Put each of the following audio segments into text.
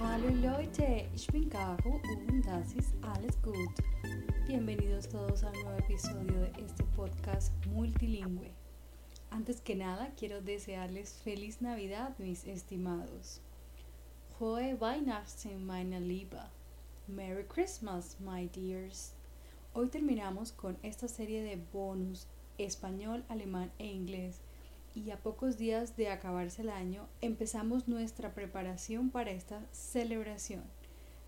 Hallo Leute, ich bin Caro und das ist alles gut. Bienvenidos todos a un nuevo episodio de este podcast multilingüe. Antes que nada, quiero desearles feliz Navidad, mis estimados. Frohe Weihnachten, meine Liebe. Merry Christmas, my dears. Hoy terminamos con esta serie de bonus español, alemán e inglés y a pocos días de acabarse el año empezamos nuestra preparación para esta celebración.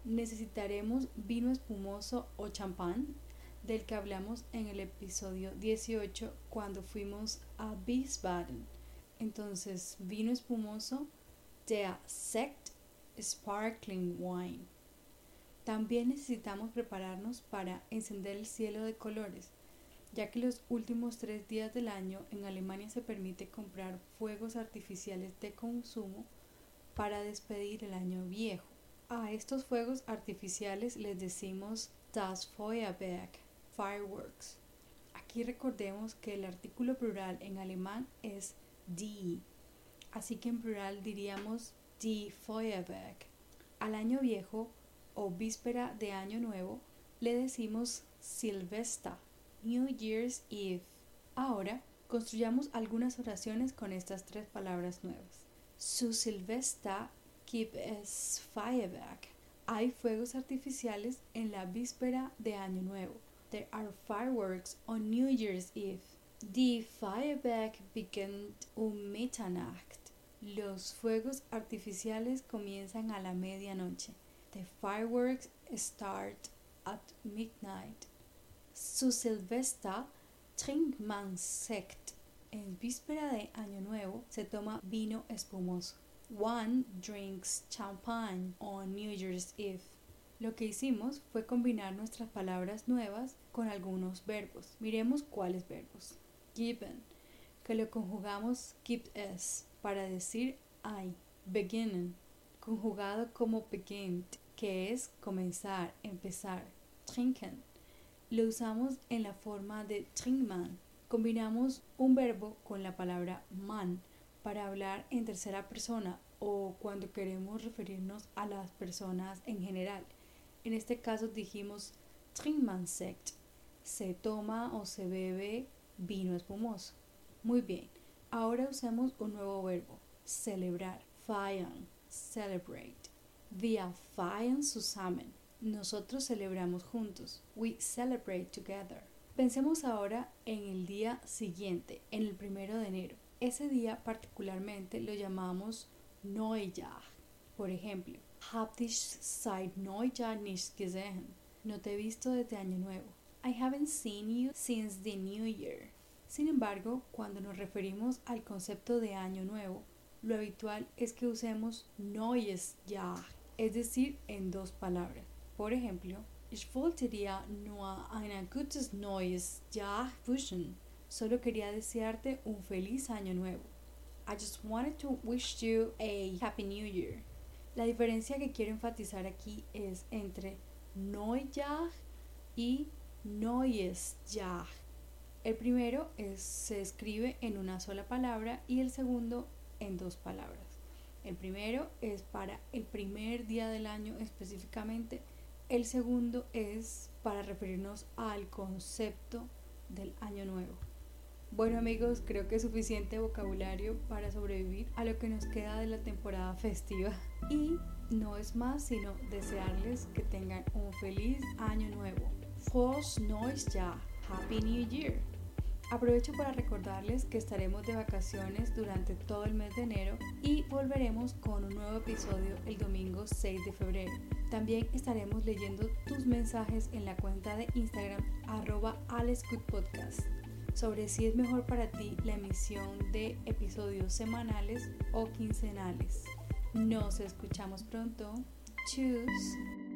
Necesitaremos vino espumoso o champán, del que hablamos en el episodio 18 cuando fuimos a Wiesbaden. Entonces, vino espumoso, der Sekt Sparkling Wine. También necesitamos prepararnos para encender el cielo de colores ya que los últimos tres días del año en Alemania se permite comprar fuegos artificiales de consumo para despedir el año viejo. A estos fuegos artificiales les decimos das Feuerwerk, fireworks. Aquí recordemos que el artículo plural en alemán es die, así que en plural diríamos die Feuerwerk. Al año viejo o víspera de año nuevo le decimos Silvester New Year's Eve. Ahora, construyamos algunas oraciones con estas tres palabras nuevas. Su Silvester gibt es Feuerwerk. Hay fuegos artificiales en la víspera de Año Nuevo. There are fireworks on New Year's Eve. Die Feuerwerk beginnt um Mitternacht. Los fuegos artificiales comienzan a la medianoche. The fireworks start at midnight. Su Silvestre trinkt man Sekt. En víspera de Año Nuevo se toma vino espumoso. One drinks champagne on New Year's Eve. Lo que hicimos fue combinar nuestras palabras nuevas con algunos verbos. Miremos cuáles verbos. Given, que lo conjugamos gibt es para decir hay. Beginnen, conjugado como beginnt, que es comenzar, empezar. Trinken, lo usamos en la forma de trinkman. Combinamos un verbo con la palabra man para hablar en tercera persona o cuando queremos referirnos a las personas en general. En este caso dijimos sekt. Se toma o se bebe vino espumoso. Muy bien. Ahora usemos un nuevo verbo. Celebrar. Feiern. Celebrate. Wir feiern zusammen. Nosotros celebramos juntos. We celebrate together. Pensemos ahora en el día siguiente, en el primero de enero. Ese día particularmente lo llamamos Neujahr. Por ejemplo, Hab dich seit Neujahr nicht gesehen. No te he visto desde Año Nuevo. I haven't seen you since the New Year. Sin embargo, cuando nos referimos al concepto de Año Nuevo, lo habitual es que usemos Neues Jahr, es decir, en dos palabras. Por ejemplo, ich wollte dir nur ein gutes neues Jahr wünschen. Solo quería desearte un feliz año nuevo. I just wanted to wish you a happy new year. La diferencia que quiero enfatizar aquí es entre Neujahr y Neues Jahr. El primero se escribe en una sola palabra y el segundo en dos palabras. El primero es para el primer día del año específicamente el segundo es para referirnos al concepto del año nuevo. Bueno amigos, creo que es suficiente vocabulario para sobrevivir a lo que nos queda de la temporada festiva. Y no es más sino desearles que tengan un feliz año nuevo. Frohes neues Jahr. Happy New Year. Aprovecho para recordarles que estaremos de vacaciones durante todo el mes de enero y volveremos con un nuevo episodio el domingo 6 de febrero. También estaremos leyendo tus mensajes en la cuenta de Instagram arroba sobre si es mejor para ti la emisión de episodios semanales o quincenales. Nos escuchamos pronto. Tschüss.